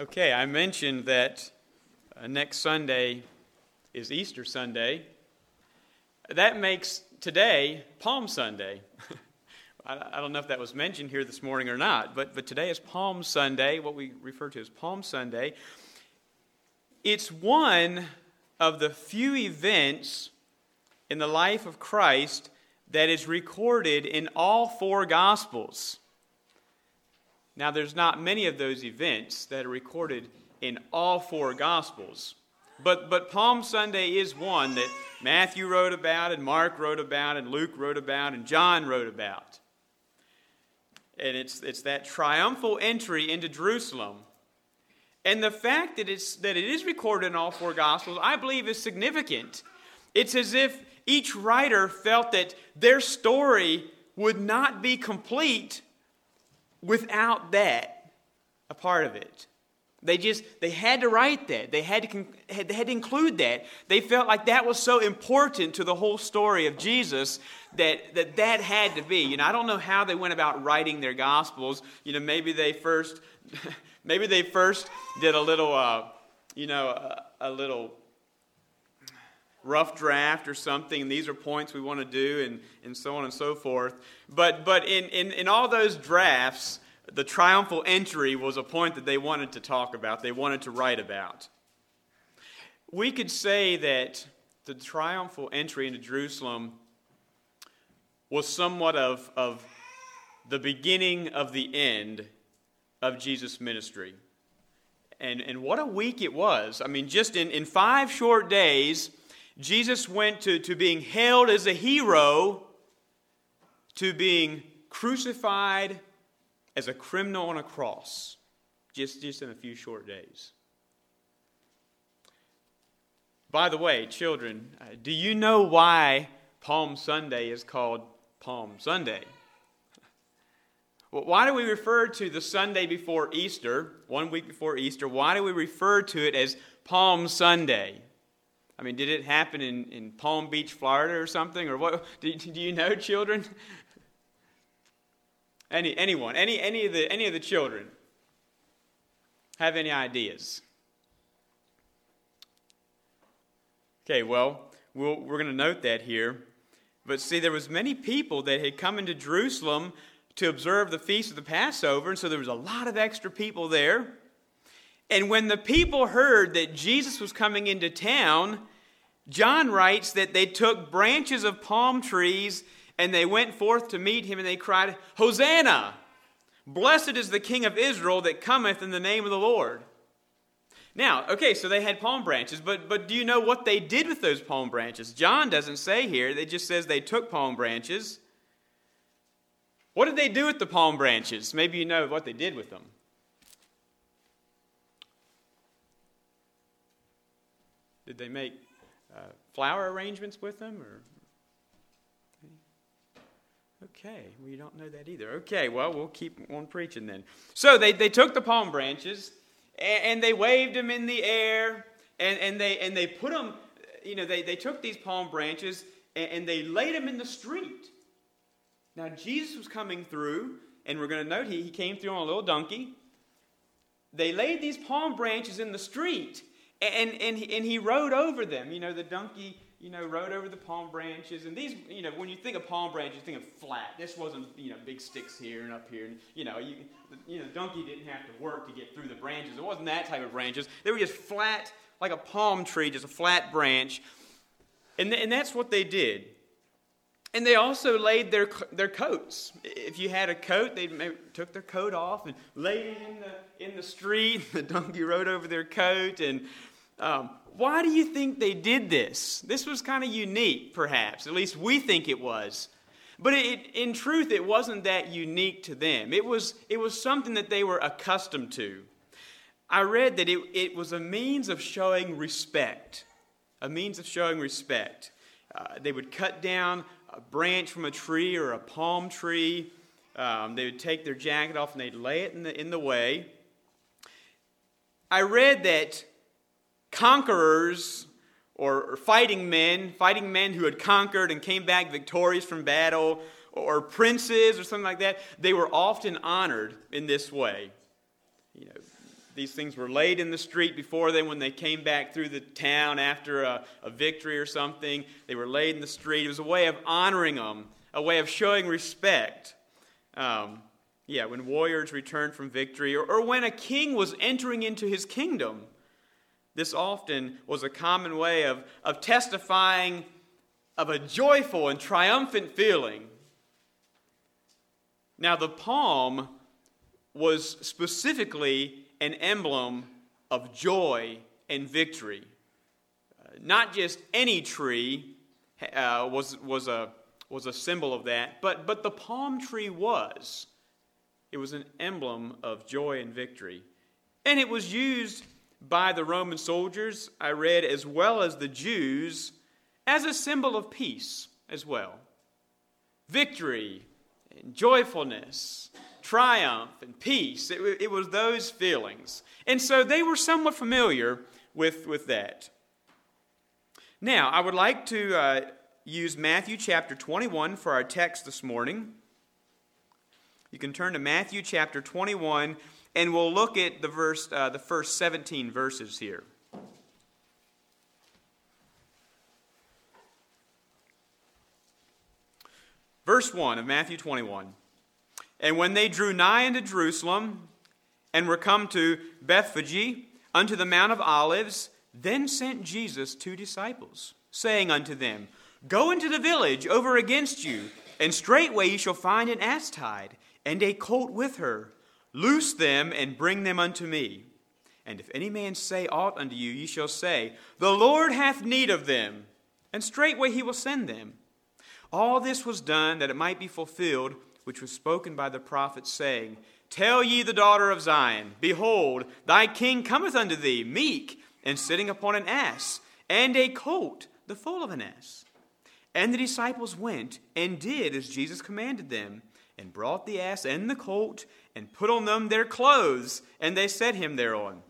Okay, I mentioned that uh, next Sunday is Easter Sunday. That makes today Palm Sunday. I, I don't know if that was mentioned here this morning or not, but, but today is Palm Sunday, what we refer to as Palm Sunday. It's one of the few events in the life of Christ that is recorded in all four Gospels. Now, there's not many of those events that are recorded in all four Gospels. But, but Palm Sunday is one that Matthew wrote about, and Mark wrote about, and Luke wrote about, and John wrote about. And it's, it's that triumphal entry into Jerusalem. And the fact that, it's, that it is recorded in all four Gospels, I believe, is significant. It's as if each writer felt that their story would not be complete without that a part of it. They just they had to write that. They had to they had to include that. They felt like that was so important to the whole story of Jesus that that that had to be. You know, I don't know how they went about writing their gospels. You know, maybe they first maybe they first did a little uh, you know a, a little rough draft or something, and these are points we want to do, and, and so on and so forth. But, but in, in, in all those drafts, the triumphal entry was a point that they wanted to talk about, they wanted to write about. We could say that the triumphal entry into Jerusalem was somewhat of, of the beginning of the end of Jesus' ministry. And, and what a week it was. I mean, just in, in five short days, Jesus went to, to being hailed as a hero to being crucified as a criminal on a cross just, just in a few short days. By the way, children, uh, do you know why Palm Sunday is called Palm Sunday? Why do we refer to the Sunday before Easter, one week before Easter, why do we refer to it as Palm Sunday? I mean, did it happen in, in Palm Beach, Florida or something? Or what? Do, do you know, children? Any, anyone, any, any, of the, any of the children have any ideas? Okay, well, we we are going to note that here. But see, there was many people that had come into Jerusalem to observe the feast of the Passover, and so there was a lot of extra people there. And when the people heard that Jesus was coming into town, John writes that they took branches of palm trees and they went forth to meet him and they cried, Hosanna! Blessed is the King of Israel that cometh in the name of the Lord. Now, okay, so they had palm branches, but, but do you know what they did with those palm branches? John doesn't say here, it just says they took palm branches. What did they do with the palm branches? Maybe you know what they did with them. Did they make uh, flower arrangements with them, or Okay, we don't know that either. Okay, well, we'll keep on preaching then. So they, they took the palm branches and, and they waved them in the air and, and, they, and they put them, you know, they, they took these palm branches and, and they laid them in the street. Now, Jesus was coming through, and we're going to note he, he came through on a little donkey. They laid these palm branches in the street and, and, and he rode over them. You know, the donkey you know, rode over the palm branches. And these, you know, when you think of palm branches, you think of flat. This wasn't, you know, big sticks here and up here. And, you know, you, you know, the donkey didn't have to work to get through the branches. It wasn't that type of branches. They were just flat, like a palm tree, just a flat branch. And, th- and that's what they did. And they also laid their, their coats. If you had a coat, they took their coat off and laid it in the, in the street. The donkey rode over their coat. And um, why do you think they did this? This was kind of unique, perhaps. At least we think it was. But it, in truth, it wasn't that unique to them. It was, it was something that they were accustomed to. I read that it, it was a means of showing respect. A means of showing respect. Uh, they would cut down a branch from a tree or a palm tree. Um, they would take their jacket off and they'd lay it in the, in the way. I read that conquerors or, fighting men, fighting men who had conquered and came back victorious from battle, or princes or something like that, they were often honored in this way. You know, these things were laid in the street before them when they came back through the town after a, a victory or something. They were laid in the street. It was a way of honoring them, a way of showing respect. Um, yeah, when warriors returned from victory, or, or when a king was entering into his kingdom. This often was a common way of, of testifying of a joyful and triumphant feeling. Now, the palm was specifically an emblem of joy and victory. Uh, not just any tree uh, was, was, a, was a symbol of that, but, but the palm tree was. It was an emblem of joy and victory. And it was used by the Roman soldiers, I read, as well as the Jews, as a symbol of peace as well. Victory and joyfulness, triumph and peace. It, it was those feelings. And so they were somewhat familiar with, with that. Now, I would like to uh, use Matthew chapter 21 for our text this morning. You can turn to Matthew chapter 21, and we'll look at the, verse, uh, the first 17 verses here. Verse 1 of Matthew 21. And when they drew nigh unto Jerusalem, and were come to Bethphage, unto the Mount of Olives, then sent Jesus two disciples, saying unto them, Go into the village over against you, and straightway ye shall find an ass tied, and a colt with her. Loose them, and bring them unto me. And if any man say aught unto you, ye shall say, The Lord hath need of them, and straightway he will send them. All this was done that it might be fulfilled, which was spoken by the prophet, saying, Tell ye the daughter of Zion, Behold, thy king cometh unto thee, meek, and sitting upon an ass, and a colt, the foal of an ass. And the disciples went and did as Jesus commanded them, and brought the ass and the colt, and put on them their clothes, and they set him thereon.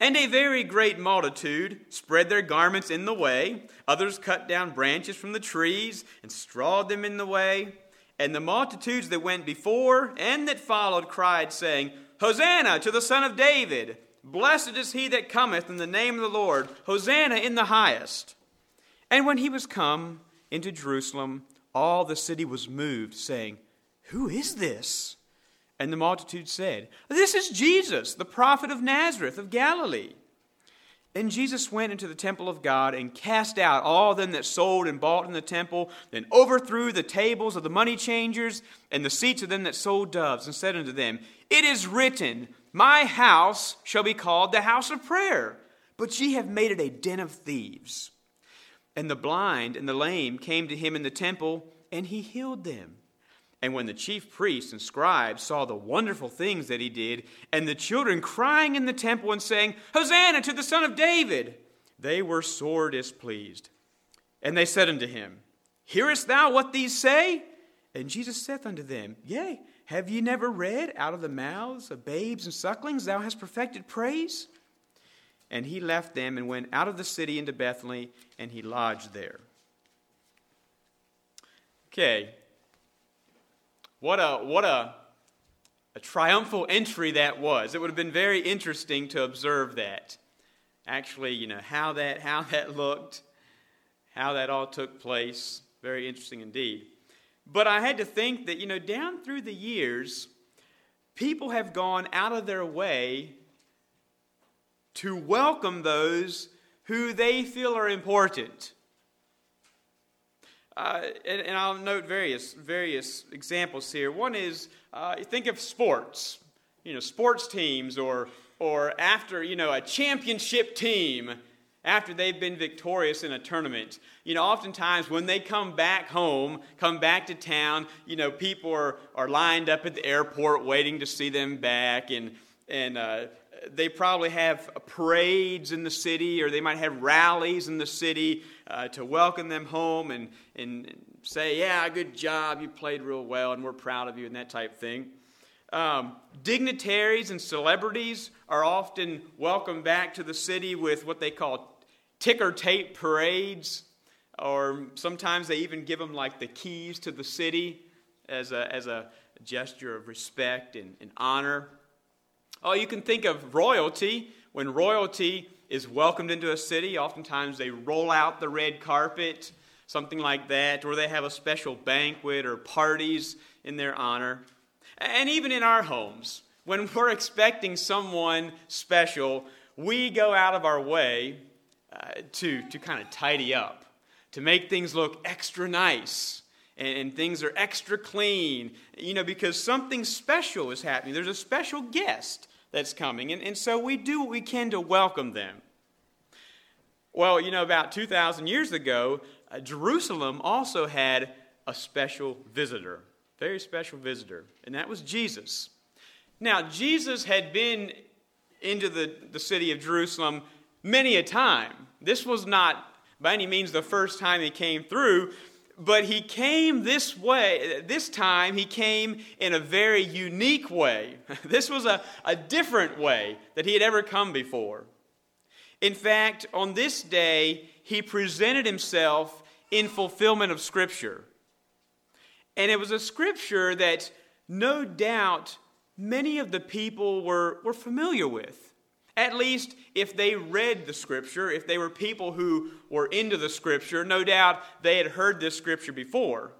And a very great multitude spread their garments in the way. Others cut down branches from the trees and strawed them in the way. And the multitudes that went before and that followed cried, saying, Hosanna to the Son of David! Blessed is he that cometh in the name of the Lord! Hosanna in the highest! And when he was come into Jerusalem, all the city was moved, saying, Who is this? And the multitude said, This is Jesus, the prophet of Nazareth of Galilee. And Jesus went into the temple of God and cast out all them that sold and bought in the temple, then overthrew the tables of the money changers and the seats of them that sold doves, and said unto them, It is written, My house shall be called the house of prayer, but ye have made it a den of thieves. And the blind and the lame came to him in the temple, and he healed them. And when the chief priests and scribes saw the wonderful things that he did, and the children crying in the temple and saying, Hosanna to the Son of David, they were sore displeased. And they said unto him, Hearest thou what these say? And Jesus saith unto them, Yea, have ye never read, Out of the mouths of babes and sucklings thou hast perfected praise? And he left them and went out of the city into Bethany, and he lodged there. Okay, what a, what a, a triumphal entry that was. It would have been very interesting to observe that. Actually, you know, how that, how that looked, how that all took place. Very interesting indeed. But I had to think that, you know, down through the years, people have gone out of their way to welcome those who they feel are important. Uh, and, and, I'll note various various examples here. One is uh, think of sports, you know, sports teams, or or after you know a championship team after they've been victorious in a tournament. You know, oftentimes when they come back home, come back to town, you know, people are, are lined up at the airport waiting to see them back, and and uh, they probably have parades in the city, or they might have rallies in the city uh, to welcome them home and, and say, Yeah, good job, you played real well, and we're proud of you, and that type thing. Um, dignitaries and celebrities are often welcomed back to the city with what they call ticker tape parades, or sometimes they even give them like the keys to the city as a, as a gesture of respect and, and honor. Oh, you can think of royalty. When royalty is welcomed into a city, oftentimes they roll out the red carpet, something like that, or they have a special banquet or parties in their honor. And even in our homes, when we're expecting someone special, we go out of our way uh, to, to kind of tidy up, to make things look extra nice. And, and things are extra clean, you know, because something special is happening. There's a special guest that's coming. And, and so we do what we can to welcome them. Well, you know, about 2,000 years ago, uh, Jerusalem also had a special visitor, very special visitor, and that was Jesus. Now, Jesus had been into the, the city of Jerusalem many a time. This was not by any means the first time he came through, but he came this way. This time, he came in a very unique way. This was a, a different way that he had ever come before. In fact, on this day, he presented himself in fulfillment of Scripture. And it was a Scripture that no doubt many of the people were, were familiar with. At least if they read the scripture, if they were people who were into the scripture, no doubt they had heard this scripture before.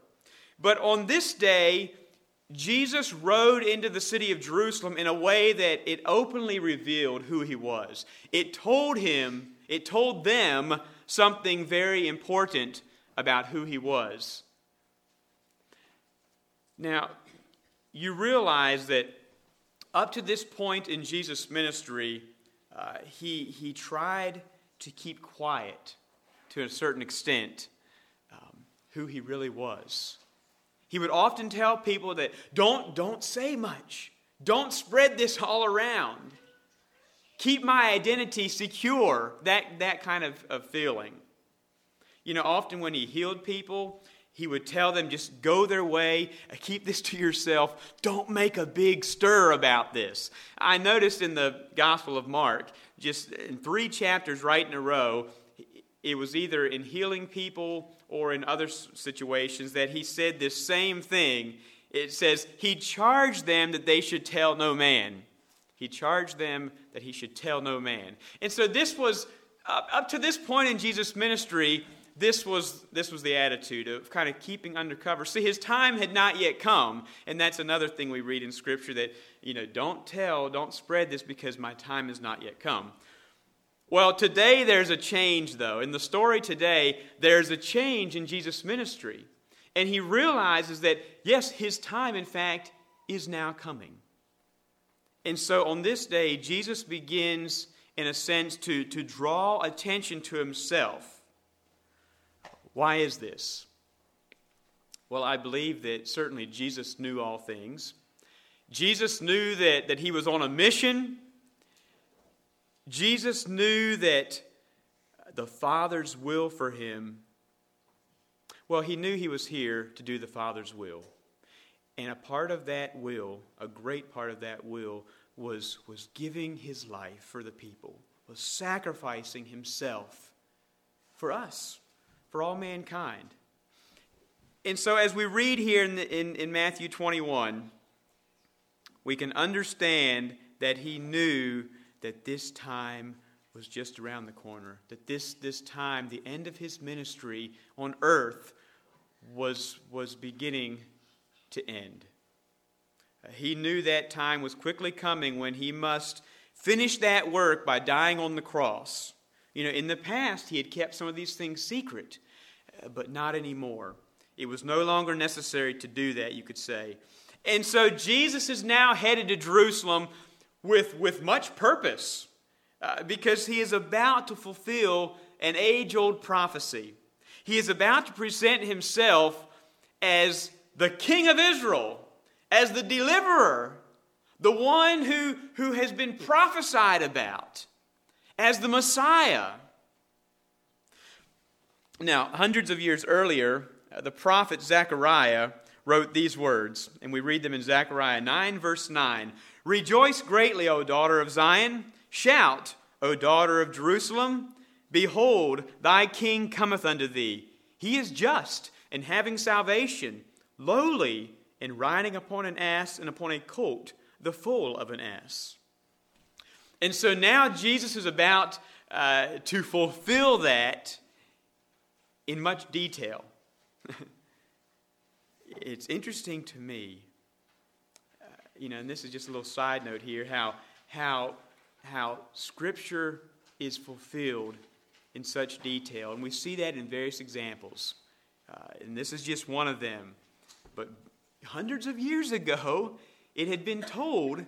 But on this day, Jesus rode into the city of Jerusalem in a way that it openly revealed who he was. It told him, it told them something very important about who he was. Now, you realize that up to this point in Jesus' ministry, uh, he, he tried to keep quiet to a certain extent um, who he really was. He would often tell people that don't, don't say much, don't spread this all around. Keep my identity secure, that, that kind of, of feeling. You know, often when he healed people, he would tell them just go their way, keep this to yourself, don't make a big stir about this. I noticed in the Gospel of Mark, just in three chapters right in a row, it was either in healing people or in other situations that he said this same thing. It says, He charged them that they should tell no man. He charged them that he should tell no man. And so this was, up, to this point in Jesus' ministry, this was, this was the attitude of kind of keeping undercover. See, his time had not yet come. And that's another thing we read in Scripture that, you know, don't tell, don't spread this because my time has not yet come. Well, today there's a change, though. In the story today, there's a change in Jesus' ministry. And he realizes that, yes, his time, in fact, is now coming. And so on this day, Jesus begins, in a sense, to, to draw attention to himself why is this? Well, I believe that certainly Jesus knew all things. Jesus knew that, that he was on a mission. Jesus knew that the Father's will for him, well, he knew he was here to do the Father's will. And a part of that will, a great part of that will, was, was giving his life for the people, was sacrificing himself for us for all mankind. And so, as we read here in, the, in, in Matthew 21, we can understand that he knew that this time was just around the corner, that this, this time, the end of his ministry on earth, was, was beginning to end. Uh, he knew that time was quickly coming when he must finish that work by dying on the cross. You know, in the past, he had kept some of these things secret, uh, but not anymore. It was no longer necessary to do that, you could say. And so Jesus is now headed to Jerusalem with, with much purpose uh, because he is about to fulfill an age old prophecy. He is about to present himself as the King of Israel, as the deliverer, the one who, who has been prophesied about as the Messiah. Now, hundreds of years earlier, uh, the prophet Zechariah wrote these words, and we read them in Zechariah 9, verse 9 Rejoice greatly, O daughter of Zion. Shout, O daughter of Jerusalem. Behold, thy king cometh unto thee. He is just and having salvation, lowly and riding upon an ass and upon a colt, the foal of an ass. And so now Jesus is about uh, to fulfill that in much detail. it's interesting to me, uh, you know, and this is just a little side note here, how, how, how Scripture is fulfilled in such detail. And we see that in various examples. Uh, and this is just one of them. But hundreds of years ago, it had been told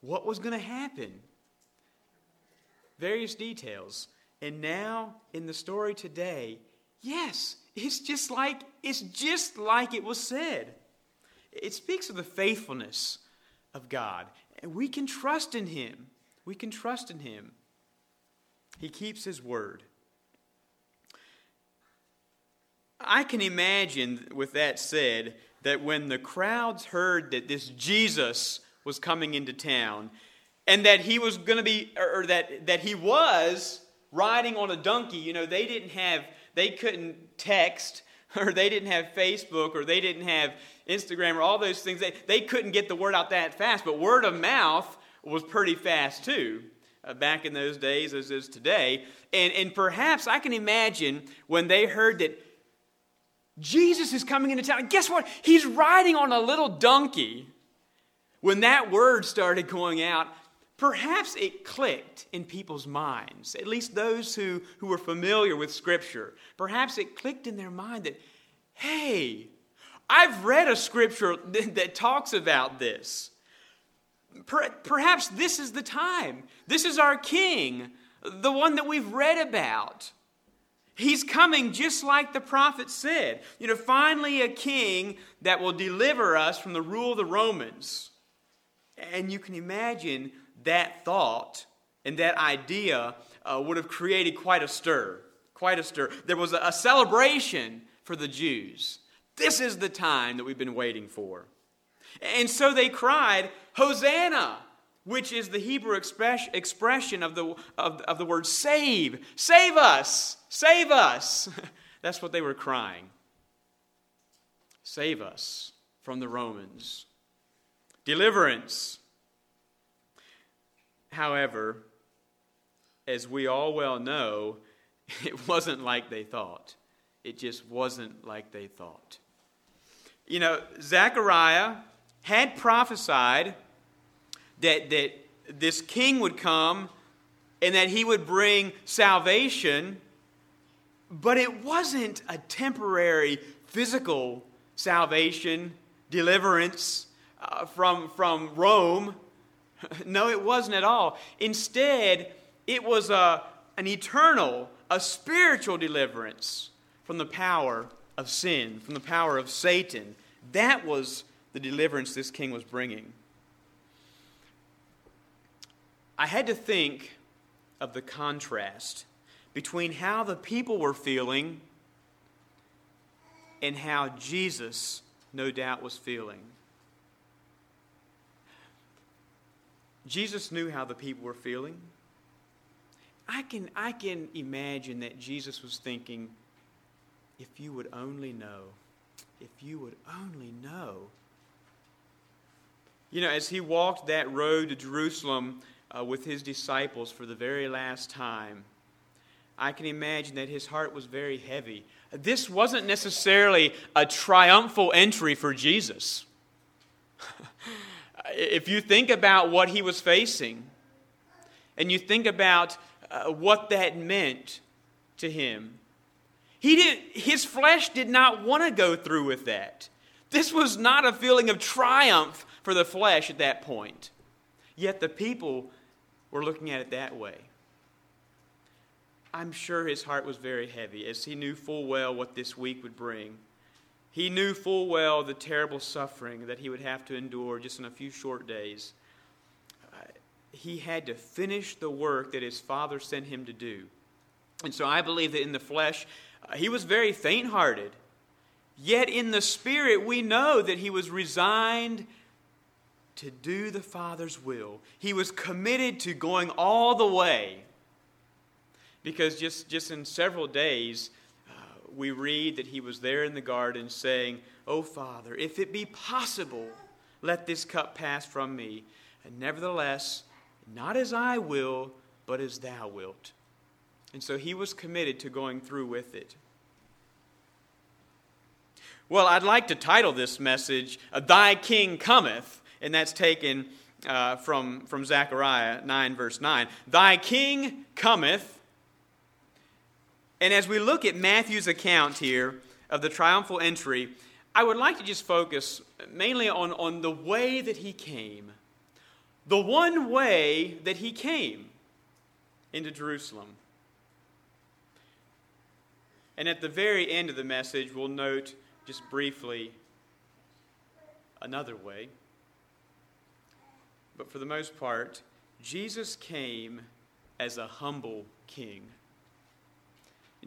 what was going to happen. Various details. And now, in the story today, yes, it's just like it's just like it was said. It speaks of the faithfulness of God. And we can trust in him. We can trust in him. He keeps his word. I can imagine, with that said, that when the crowds heard that this Jesus was coming into town and that he was going to be, or that, that he was riding on a donkey, you know, they didn't have, they couldn't text or they didn't have Facebook or they didn't have Instagram or all those things. They, they couldn't get the word out that fast, but word of mouth was pretty fast too. Uh, back in those days as is today. And, and perhaps I can imagine when they heard that Jesus is coming into town. Guess what? He's riding on a little donkey. When that word started going out, perhaps it clicked in people's minds, at least those who, who were familiar with Scripture. Perhaps it clicked in their mind that, hey, I've read a scripture that, talks about this. Per, perhaps this is the time. This is our king, the one that we've read about. He's coming just like the prophet said. You know, finally a king that will deliver us from the rule of the Romans. And you can imagine that thought and that idea uh, would have created quite a stir. Quite a stir. There was a, a celebration for the Jews. This is the time that we've been waiting for. And so they cried, Hosanna! which is the Hebrew express, expression of the, of, of the word save. Save us! Save us! That's what they were crying. Save us from the Romans. Deliverance. However, as we all well know, it wasn't like they thought. It just wasn't like they thought. You know, Zechariah had prophesied that, that this king would come and that he would bring salvation, but it wasn't a temporary physical salvation, deliverance uh, from, from Rome. no, it wasn't at all. Instead, it was a, an eternal, a spiritual deliverance from the power of sin, from the power of Satan. That was the deliverance this king was bringing. I had to think of the contrast between how the people were feeling and how Jesus, no doubt, was feeling. Jesus knew how the people were feeling. I can, I can imagine that Jesus was thinking, if you would only know, if you would only know. You know, as he walked that road to Jerusalem, uh, with his disciples for the very last time, I can imagine that his heart was very heavy. This wasn't necessarily a triumphal entry for Jesus. if you think about what he was facing, and you think about uh, what that meant to him, he did, his flesh did not want to go through with that. This was not a feeling of triumph for the flesh at that point. Yet the people we're looking at it that way. I'm sure his heart was very heavy as he knew full well what this week would bring. He knew full well the terrible suffering that he would have to endure just in a few short days. Uh, he had to finish the work that his father sent him to do. And so I believe that in the flesh, uh, he was very faint hearted. Yet in the spirit, we know that he was resigned to do the Father's will. He was committed to going all the way. Because just, just in several days, we read that he was there in the garden saying, Oh, Father, if it be possible, let this cup pass from me. And nevertheless, Not as I will, but as thou wilt. And so he was committed to going through with it. Well, I'd like to title this message, Thy King Cometh, and that's taken uh, from, from Zechariah 9, verse 9. Thy King cometh. And as we look at Matthew's account here of the triumphal entry, I would like to just focus mainly on, on the way that he came. The one way that he came into Jerusalem. And at the very end of the message, we'll note just briefly another way. But for the most part, Jesus came as a humble king.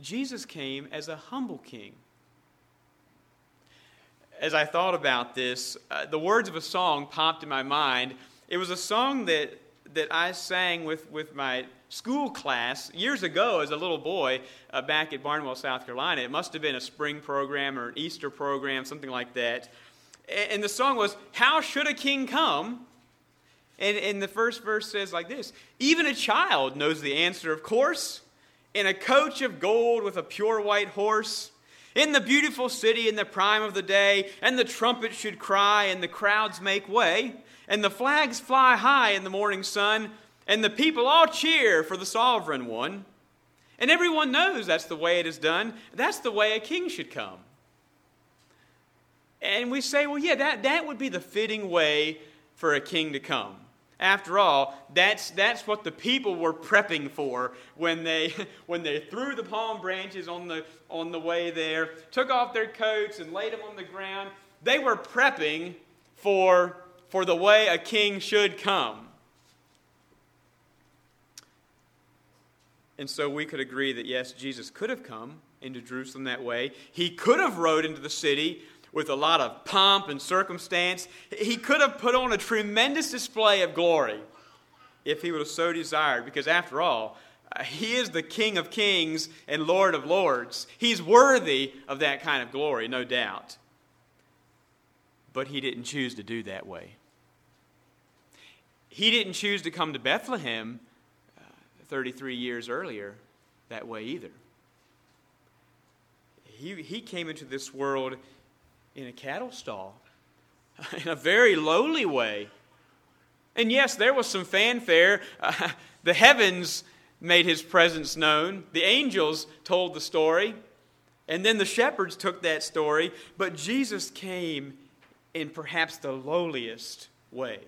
Jesus came as a humble king. As I thought about this, uh, the words of a song popped in my mind. It was a song that, that I sang with, with my school class years ago as a little boy uh, back at Barnwell, South Carolina. It must have been a spring program or an Easter program, something like that. And, and the song was, How Should a King Come? And, and the first verse says like this Even a child knows the answer, of course. In a coach of gold with a pure white horse, in the beautiful city in the prime of the day, and the trumpet should cry, and the crowds make way, and the flags fly high in the morning sun, and the people all cheer for the sovereign one. And everyone knows that's the way it is done. That's the way a king should come. And we say, well, yeah, that, that would be the fitting way for a king to come. After all, that's, that's what the people were prepping for when they, when they threw the palm branches on the, on the way there, took off their coats and laid them on the ground. They were prepping for, for the way a king should come. And so we could agree that yes, Jesus could have come into Jerusalem that way. He could have rode into the city with a lot of pomp and circumstance. He could have put on a tremendous display of glory if he would have so desired, because after all, uh, he is the King of kings and Lord of lords. He's worthy of that kind of glory, no doubt. But he didn't choose to do that way. He didn't choose to come to Bethlehem 33 years earlier that way either. He, he came into this world in a cattle stall, in a very lowly way. And yes, there was some fanfare. Uh, the heavens made his presence known, the angels told the story, and then the shepherds took that story. But Jesus came in perhaps the lowliest way.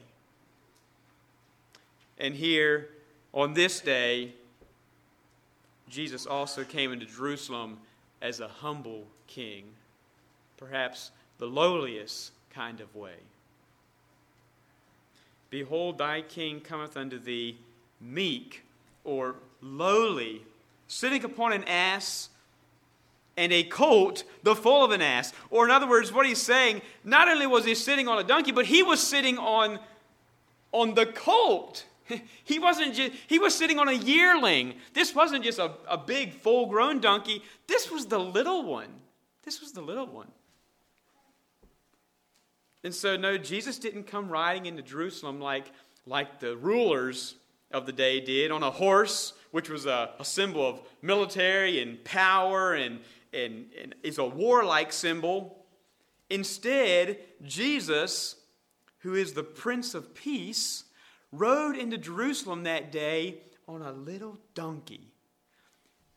And here, on this day, Jesus also came into Jerusalem as a humble king, perhaps the lowliest kind of way. Behold, thy king cometh unto thee meek or lowly, sitting upon an ass and a colt, the foal of an ass. Or, in other words, what he's saying, not only was he sitting on a donkey, but he was sitting on, on the colt he wasn't just, he was sitting on a yearling. This wasn't just a, a big full grown donkey. This was the little one. This was the little one. And so, no, Jesus didn't come riding into Jerusalem like, like the rulers of the day did on a horse, which was a, a symbol of military and power and, and, and is a warlike symbol. Instead, Jesus, who is the Prince of Peace, rode into Jerusalem that day on a little donkey,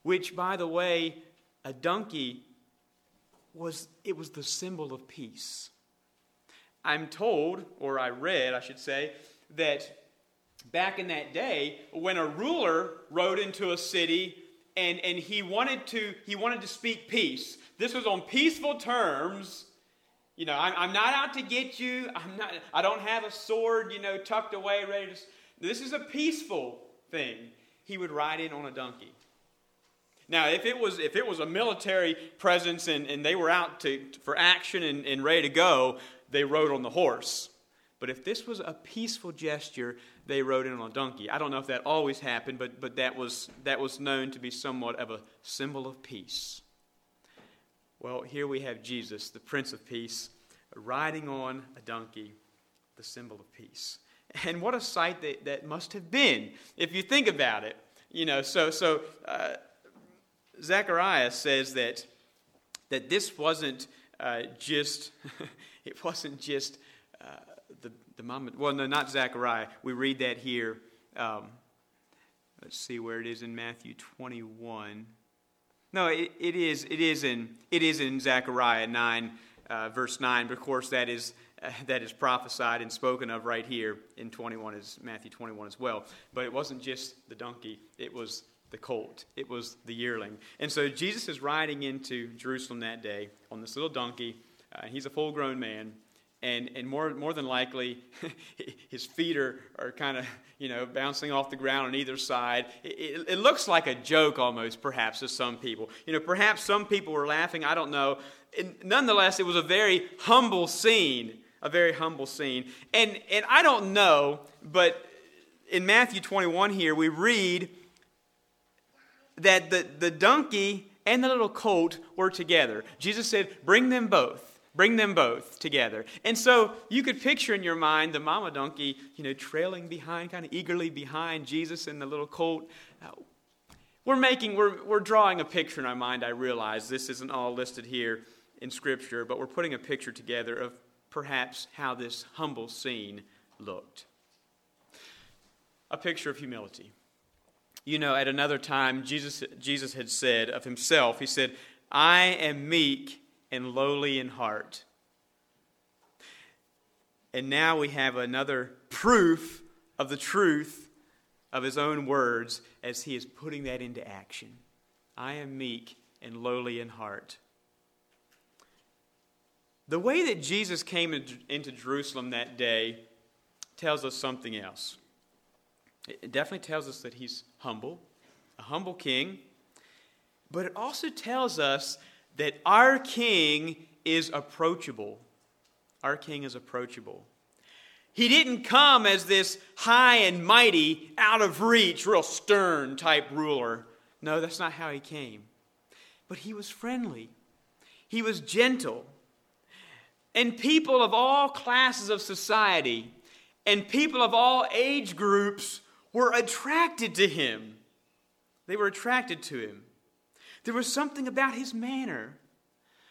which, by the way, a donkey was it was the symbol of peace. I'm told, or I read, I should say, that back in that day, when a ruler rode into a city and, and he wanted to he wanted to speak peace, this was on peaceful terms you know, I'm, I'm not out to get you. I'm not, I don't have a sword, you know, tucked away, ready to. This is a peaceful thing. He would ride in on a donkey. Now, if it was, if it was a military presence and, and they were out to, for action and, and ready to go, they rode on the horse. But if this was a peaceful gesture, they rode in on a donkey. I don't know if that always happened, but, but that, was, that was known to be somewhat of a symbol of peace. Well, here we have Jesus, the Prince of Peace, riding on a donkey, the symbol of peace. And what a sight that, that must have been, if you think about it. You know, so, so uh, says that, that this wasn't uh, just, it wasn't just uh, the, the mama, well, no, not Zechariah. We read that here. Um, let's see where it is in Matthew 21. No, it, it is. It is in. It is in Zechariah nine, uh, verse nine. But of course, that is uh, that is prophesied and spoken of right here in 21 is Matthew 21 as well. But it wasn't just the donkey; it was the colt. It was the yearling. And so Jesus is riding into Jerusalem that day on this little donkey. Uh, he's a full-grown man, and, and more, more than likely, his feet are, are kind of, you know, bouncing off the ground on either side. It, it, it, looks like a joke almost, perhaps, to some people. You know, perhaps some people were laughing, I don't know. And nonetheless, it was a very humble scene, a very humble scene. And, and I don't know, but in Matthew 21 here, we read that the, the donkey and the little colt were together. Jesus said, Bring them both. Bring them both together. And so you could picture in your mind the mama donkey, you know, trailing behind, kind of eagerly behind Jesus and the little colt. Uh, we're making, we're, we're drawing a picture in our mind, I realize. This isn't all listed here in Scripture, but we're putting a picture together of perhaps how this humble scene looked. A picture of humility. You know, at another time, Jesus, Jesus had said of himself, He said, I am meek and lowly in heart. And now we have another proof of the truth of his own words as he is putting that into action. I am meek and lowly in heart. The way that Jesus came into Jerusalem that day tells us something else. It definitely tells us that he's humble, a humble king, but it also tells us that our king is approachable. Our king is approachable. He didn't come as this high and mighty, out of reach, real stern type ruler. No, that's not how he came. But he was friendly, he was gentle. And people of all classes of society and people of all age groups were attracted to him. They were attracted to him. There was something about his manner,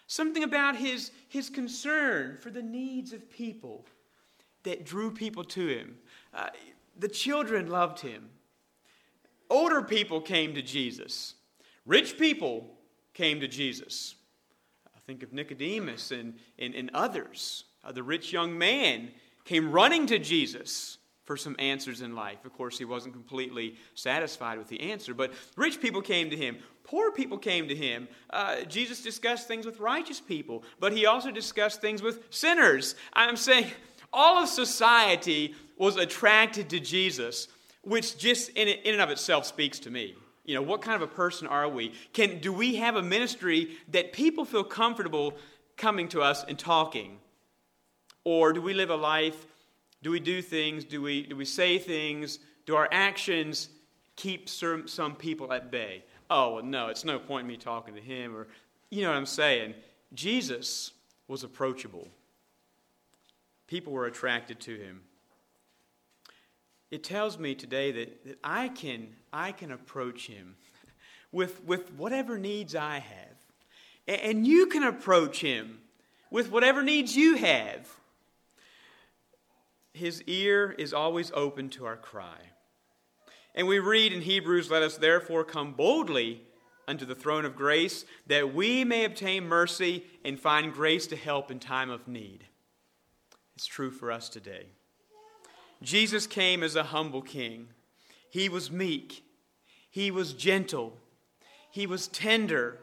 something about his, his concern for the needs of people that drew people to him. Uh, the children loved him. Older people came to Jesus. Rich people came to Jesus. I think of Nicodemus and, and, and others. Uh, the rich young man came running to Jesus for some answers in life. Of course, he wasn't completely satisfied with the answer, but rich people came to him. Poor people came to him. Uh, Jesus discussed things with righteous people, but he also discussed things with sinners. I'm saying all of society was attracted to Jesus, which just in, in and of itself speaks to me. You know, what kind of a person are we? Can, do we have a ministry that people feel comfortable coming to us and talking? Or do we live a life do we do things? Do we, do we say things? Do our actions keep some, some people at bay? Oh, well, no, it's no point in me talking to him. Or, you know what I'm saying? Jesus was approachable, people were attracted to him. It tells me today that, that I, can, I can approach him with, with whatever needs I have. And you can approach him with whatever needs you have. His ear is always open to our cry. And we read in Hebrews, Let us therefore come boldly unto the throne of grace, that we may obtain mercy and find grace to help in time of need. It's true for us today. Jesus came as a humble king. He was meek, he was gentle, he was tender.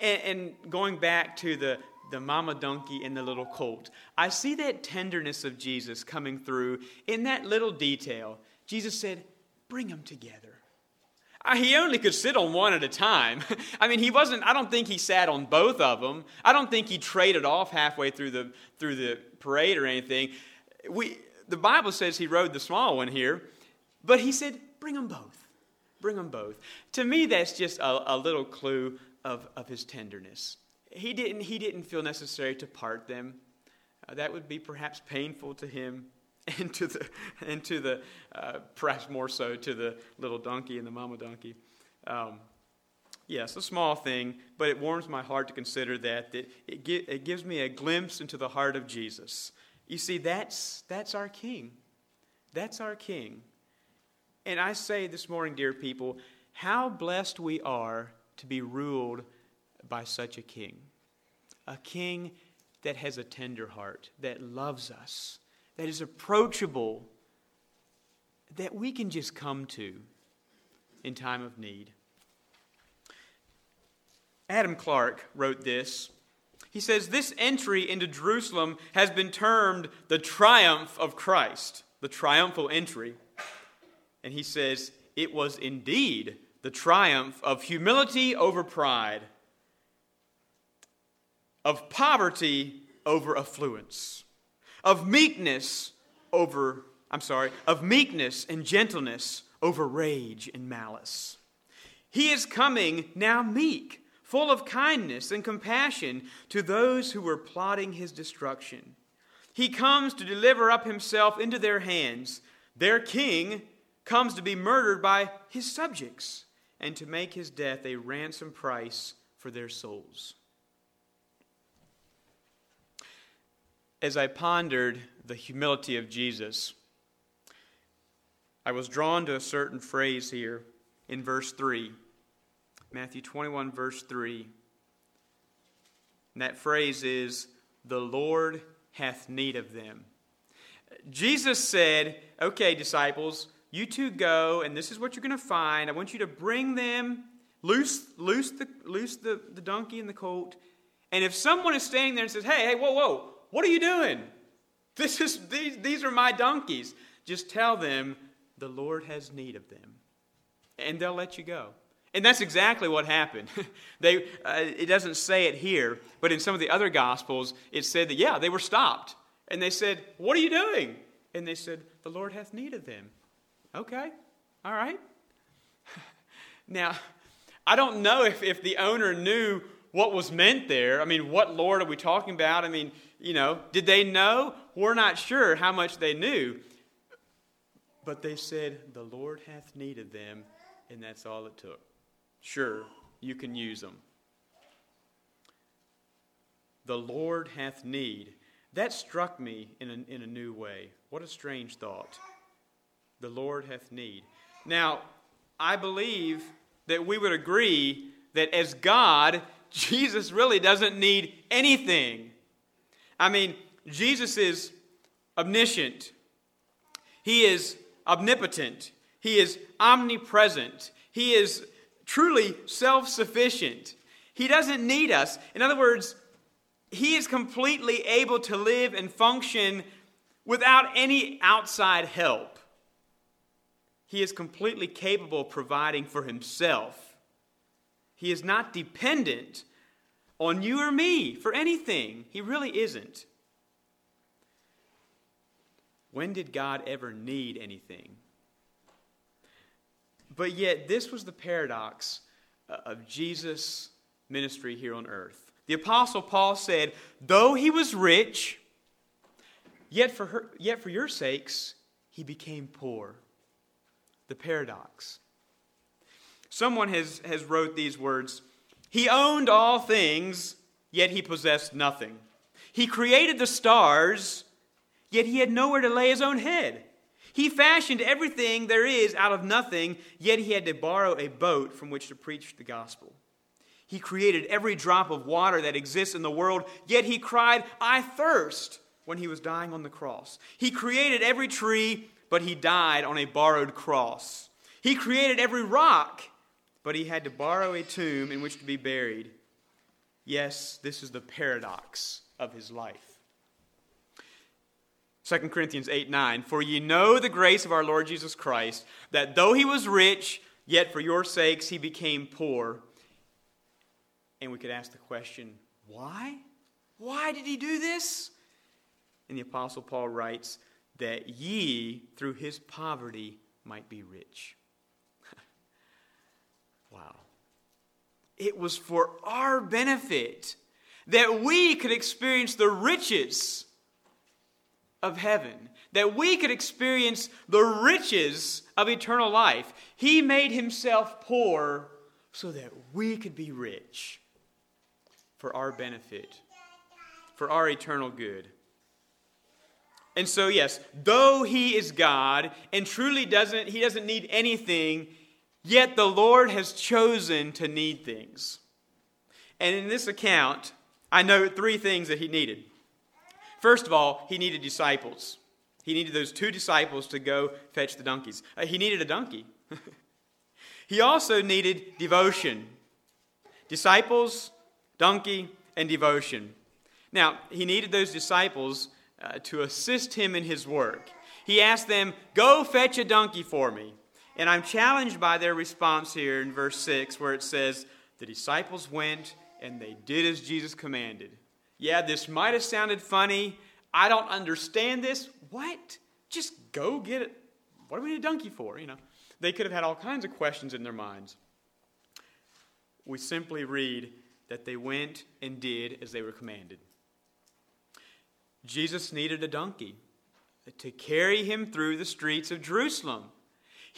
And, going back to the, the mama donkey and the little colt. I see that tenderness of Jesus coming through in that little detail. Jesus said, Bring them together. He only could sit on one at a time. I mean, he wasn't, I don't think he sat on both of them. I don't think he traded off halfway through the, through the parade or anything. We, the Bible says he rode the small one here, but he said, Bring them both. Bring them both. To me, that's just a, a little clue of, of his tenderness he didn't, he didn't feel necessary to part them. Uh, that would be perhaps painful to him. and to the, and to the uh, perhaps more so to the little donkey and the mama donkey. Um, yes, a small thing, but it warms my heart to consider that. that it, it gives me a glimpse into the heart of Jesus. You see, that's, that's our King. That's our King. And I say this morning, dear people, how blessed we are to be ruled by such a King. A King that has a tender heart, that loves us, that is approachable, that we can just come to in time of need. Adam Clarke wrote this. He says, This entry into Jerusalem has been termed the triumph of Christ, the triumphal entry. And he says, It was indeed the triumph of humility over pride, of poverty over affluence, of meekness over, I'm sorry, of meekness and gentleness over rage and malice. He is coming now meek, full of kindness and compassion to those who were plotting his destruction. He comes to deliver up himself into their hands. Their king comes to be murdered by his subjects and to make his death a ransom price for their souls. As I pondered the humility of Jesus, I was drawn to a certain phrase here in verse 3. Matthew 21, verse 3. And that phrase is, The Lord hath need of them. Jesus said, Okay, disciples, you two go, and this is what you're going to find. I want you to bring them, loose, loose, the, loose the, the donkey and the colt. And if someone is standing there and says, Hey, hey, whoa, whoa, what are you doing? This is, these, these are my donkeys. Just tell them the Lord has need of them. And they'll let you go. And that's exactly what happened. they, uh, it doesn't say it here, but in some of the other Gospels, it said that, yeah, they were stopped. And they said, What are you doing? And they said, The Lord hath need of them. Okay, all right. now, I don't know if, if the owner knew what was meant there. I mean, what Lord are we talking about? I mean, you know, did they know? We're not sure how much they knew. But they said, The Lord hath need of them, and that's all it took. Sure, you can use them. The Lord hath need. That struck me in a, in a new way. What a strange thought the Lord hath need. Now, I believe that we would agree that as God, Jesus really doesn't need anything. I mean, Jesus is omniscient, He is omnipotent, He is omnipresent, He is truly self sufficient. He doesn't need us. In other words, He is completely able to live and function without any outside help. He is completely capable of providing for himself. He is not dependent on you or me for anything. He really isn't. When did God ever need anything? But yet, this was the paradox uh, of Jesus' ministry here on earth. The Apostle Paul said, Though he was rich, yet for, her, yet for your sakes he became poor the paradox. Someone has, has wrote these words He owned all things, yet he possessed nothing. He created the stars, yet he had nowhere to lay his own head. He fashioned everything there is out of nothing, yet he had to borrow a boat from which to preach the gospel. He created every drop of water that exists in the world, yet he cried, I thirst, when he was dying on the cross. He created every tree, but he died on a borrowed cross. He created every rock, but he had to borrow a tomb in which to be buried. Yes, this is the paradox of his life. 2 Corinthians 8 9. For ye know the grace of our Lord Jesus Christ, that though he was rich, yet for your sakes he became poor. And we could ask the question, why? Why did he do this? And the Apostle Paul writes, that ye, through his poverty, might be rich. Wow. It was for our benefit that we could experience the riches of heaven, that we could experience the riches of eternal life. He made himself poor so that we could be rich for our benefit, for our eternal good. And so, yes, though he is God and truly doesn't, he doesn't need anything, yet the Lord has chosen to need things. And in this account, I know three things that he needed. First of all, he needed disciples. He needed those two disciples to go fetch the donkeys. Uh, he needed a donkey. he also needed devotion. Disciples, donkey, and devotion. Now, he needed those disciples uh, to assist him in his work. He asked them, Go fetch a donkey for me. And I'm challenged by their response here in verse 6, where it says, The disciples went and they did as Jesus commanded. Yeah, this might have sounded funny. I don't understand this. What? Just go get it. What do we need a donkey for? You know, they could have had all kinds of questions in their minds. We simply read that they went and did as they were commanded. Jesus needed a donkey to carry him through the streets of Jerusalem.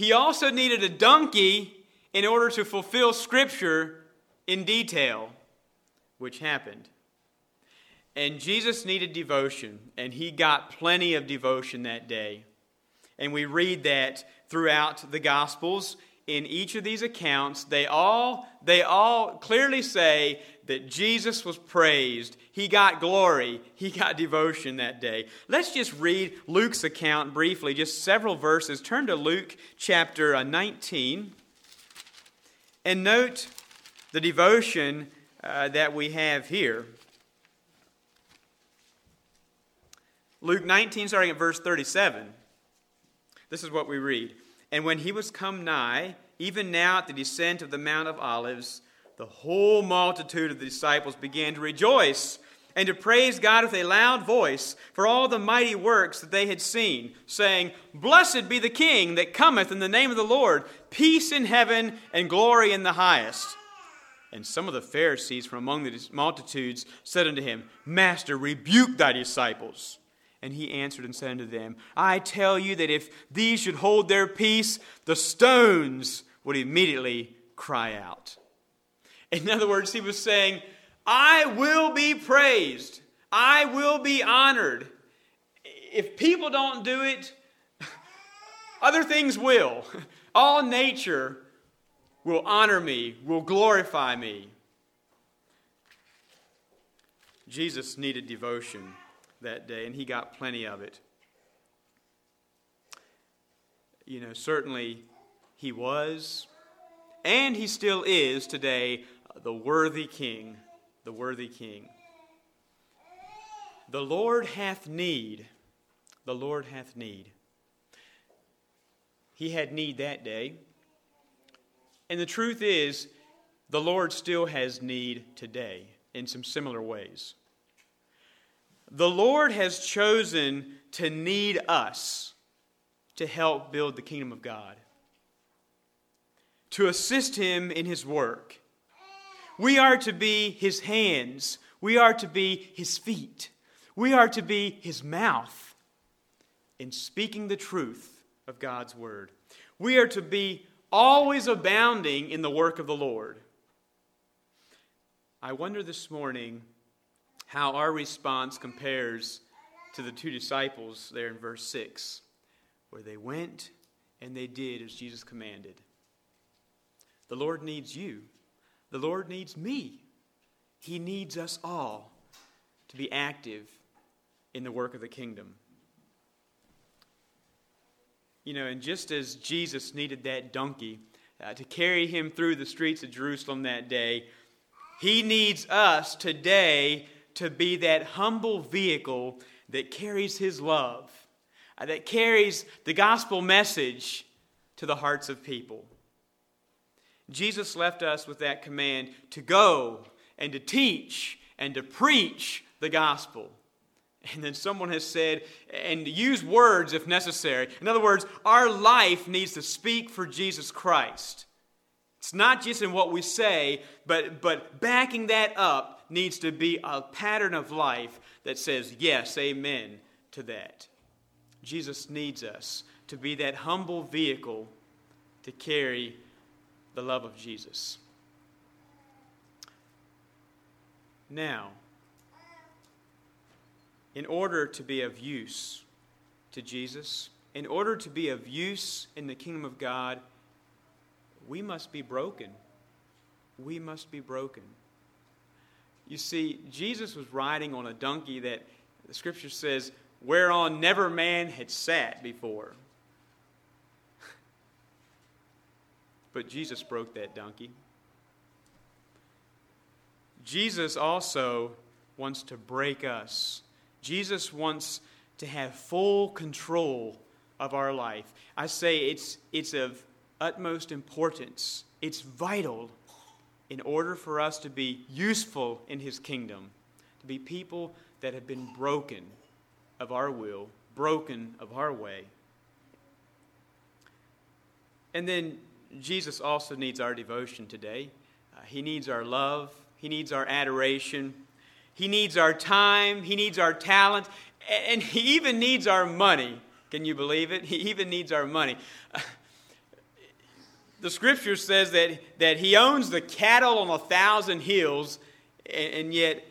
He also needed a donkey in order to fulfill Scripture in detail, which happened. And Jesus needed devotion, and he got plenty of devotion that day. And we read that throughout the Gospels. In each of these accounts, they all, they all clearly say that Jesus was praised. He got glory. He got devotion that day. Let's just read Luke's account briefly, just several verses. Turn to Luke chapter uh, 19 and note the devotion uh, that we have here. Luke 19, starting at verse 37. This is what we read. And when he was come nigh, even now at the descent of the Mount of Olives, the whole multitude of the disciples began to rejoice and to praise God with a loud voice for all the mighty works that they had seen, saying, Blessed be the King that cometh in the name of the Lord, peace in heaven and glory in the highest. And some of the Pharisees from among the multitudes said unto him, Master, rebuke thy disciples. And he answered and said unto them, I tell you that if these should hold their peace, the stones would immediately cry out. In other words, he was saying, I will be praised. I will be honored. If people don't do it, other things will. All nature will honor me, will glorify me. Jesus needed devotion that day, and he got plenty of it. You know, certainly he was, and he still is today, the worthy king, the worthy king. The Lord hath need. The Lord hath need. He had need that day. And the truth is, the Lord still has need today in some similar ways. The Lord has chosen to need us to help build the kingdom of God, to assist Him in His work we are to be his hands. We are to be his feet. We are to be his mouth in speaking the truth of God's word. We are to be always abounding in the work of the Lord. I wonder this morning how our response compares to the two disciples there in verse 6, where they went and they did as Jesus commanded. The Lord needs you. The Lord needs me. He needs us all to be active in the work of the kingdom. You know, and just as Jesus needed that donkey uh, to carry him through the streets of Jerusalem that day, he needs us today to be that humble vehicle that carries his love, uh, that carries the gospel message to the hearts of people. Jesus left us with that command to go and to teach and to preach the gospel. And then someone has said, and use words if necessary. In other words, our life needs to speak for Jesus Christ. It's not just in what we say, but, but backing that up needs to be a pattern of life that says, yes, amen, to that. Jesus needs us to be that humble vehicle to carry the love of Jesus. Now, in order to be of use to Jesus, in order to be of use in the kingdom of God, we must be broken. We must be broken. You see, Jesus was riding on a donkey that the scripture says, whereon never man had sat before. But Jesus broke that donkey. Jesus also wants to break us. Jesus wants to have full control of our life. I say it's, it's of utmost importance, it's vital in order for us to be useful in His kingdom, to be people that have been broken of our will, broken of our way. And then Jesus also needs our devotion today. Uh, he needs our love, He needs our adoration, He needs our time, He needs our talent, and He even needs our money. Can you believe it? He even needs our money. the scripture says that, that he owns the cattle on a thousand hills, and, and yet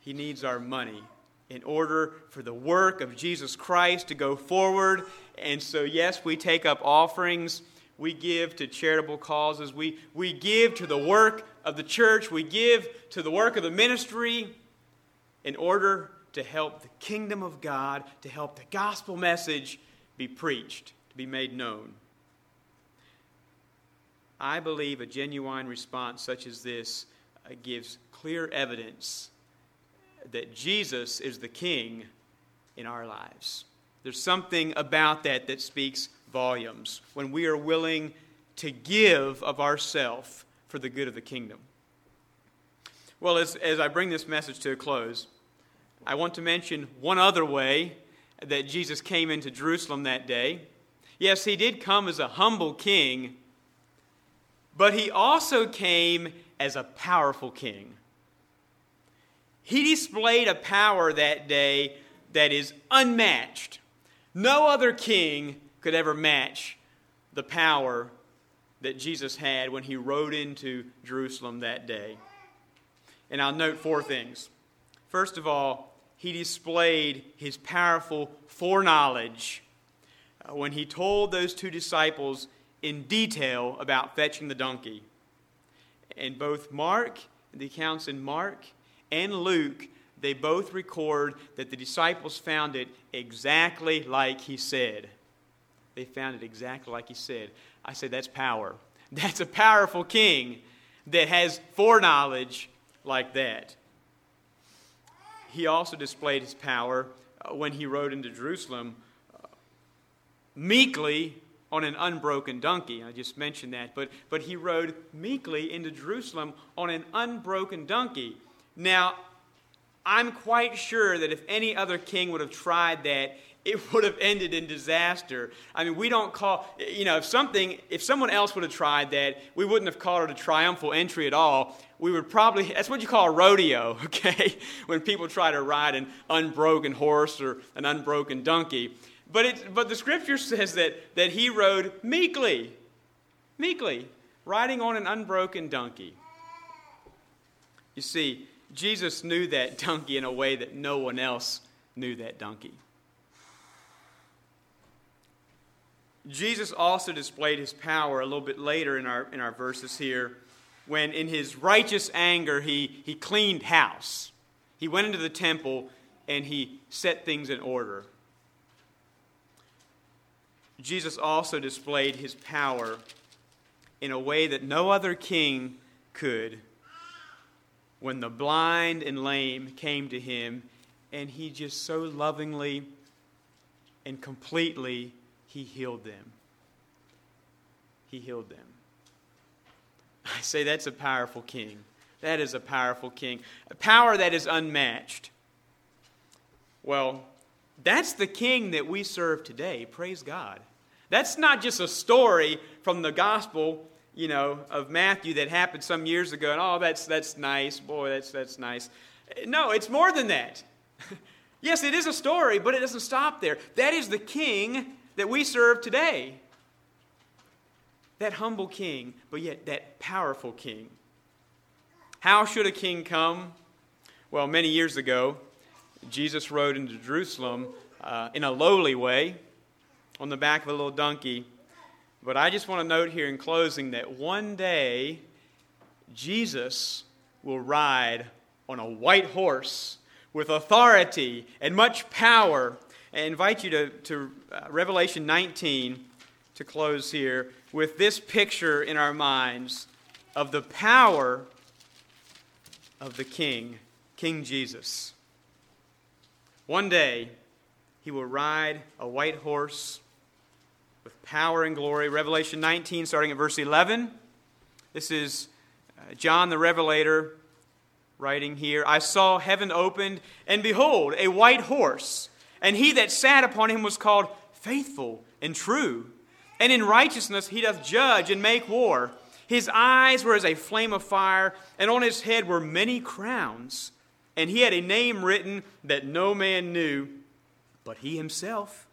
he needs our money in order for the work of Jesus Christ to go forward. And so, yes, we take up offerings, we give to charitable causes, we, we give to the work of the church, we give to the work of the ministry in order to help the kingdom of God, to help the gospel message be preached, to be made known. I believe a genuine response such as this uh, gives clear evidence that Jesus is the King in our lives. There's something about that that speaks volumes when we are willing to give of ourself for the good of the kingdom. Well, as, as I bring this message to a close, I want to mention one other way that Jesus came into Jerusalem that day. Yes, he did come as a humble king but he also came as a powerful king. He displayed a power that day that is unmatched. No other king could ever match the power that Jesus had when he rode into Jerusalem that day. And I'll note four things. First of all, he displayed his powerful foreknowledge uh, when he told those two disciples in detail about fetching the donkey. And both Mark, the accounts in Mark and Luke, they both record that the disciples found it exactly like he said. They found it exactly like he said. I say that's power. That's a powerful king that has foreknowledge like that. He also displayed his power uh, when he rode into Jerusalem uh, meekly on an unbroken donkey. I just mentioned that. But, but he rode meekly into Jerusalem on an unbroken donkey. Now, I'm quite sure that if any other king would have tried that, it would have ended in disaster. I mean, we don't call, you know, if something, if someone else would have tried that, we wouldn't have called it a triumphal entry at all. We would probably, that's what you call a rodeo, okay? when people try to ride an unbroken horse or an unbroken donkey. But, it, but the scripture says that, that he rode meekly, meekly, riding on an unbroken donkey. You see, Jesus knew that donkey in a way that no one else knew that donkey. Jesus also displayed his power a little bit later in our, in our verses here when, in his righteous anger, he, he cleaned house. He went into the temple and he set things in order. Jesus also displayed his power in a way that no other king could when the blind and lame came to him and he just so lovingly and completely he healed them. He healed them. I say that's a powerful king. That is a powerful king. A power that is unmatched. Well that's the king that we serve today. Praise God. That's not just a story from the gospel, you know, of Matthew that happened some years ago and oh that's that's nice. Boy, that's that's nice. No, it's more than that. Yes, it is a story, but it doesn't stop there. That is the king that we serve today. That humble king, but yet that powerful king. How should a king come? Well, many years ago, Jesus rode into Jerusalem uh, in a lowly way on the back of a little donkey. But I just want to note here in closing that one day Jesus will ride on a white horse with authority and much power. I invite you to, to uh, Revelation 19 to close here with this picture in our minds of the power of the King, King Jesus. One day, he will ride a white horse power and glory. Revelation 19, starting at verse 11. This is uh, John the Revelator writing here I saw heaven opened, and behold, a white horse, and he that sat upon him was called faithful and true. And in righteousness he doth judge and make war. His eyes were as a flame of fire, and on his head were many crowns. And he had a name written that no man knew but he himself.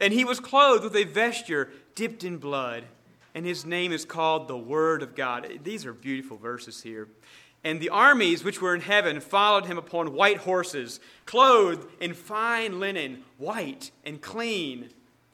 And he was clothed with a vesture dipped in blood, and his name is called the Word of God. These are beautiful verses here. And the armies which were in heaven followed him upon white horses, clothed in fine linen, white and clean.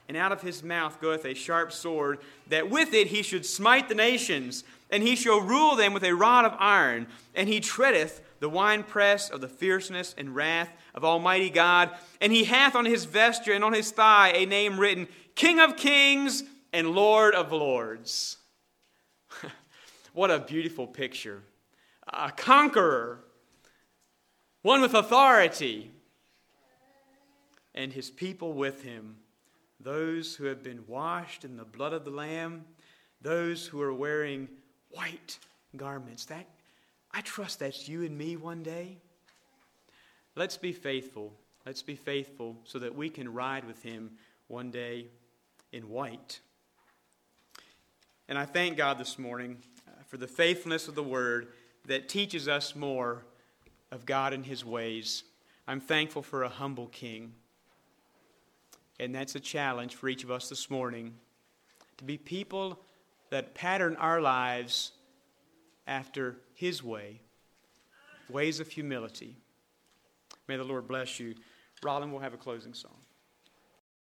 And out of his mouth goeth a sharp sword, that with it he should smite the nations, and he shall rule them with a rod of iron, and he treadeth the winepress of the fierceness and wrath of Almighty God. And he hath on his vesture and on his thigh a name written King of Kings and Lord of Lords. what a beautiful picture a conqueror, one with authority, and his people with him, those who have been washed in the blood of the Lamb, those who are wearing white garments. That I trust that's you and me one day. Let's be faithful. Let's be faithful so that we can ride with him one day in white. And I thank God this morning uh, for the faithfulness of the word that teaches us more of God and His ways. I'm thankful for a humble King. And that's a challenge for each of us this morning to be people that pattern our lives after His way, ways of humility. May the Lord bless you. Rollin will have a closing song.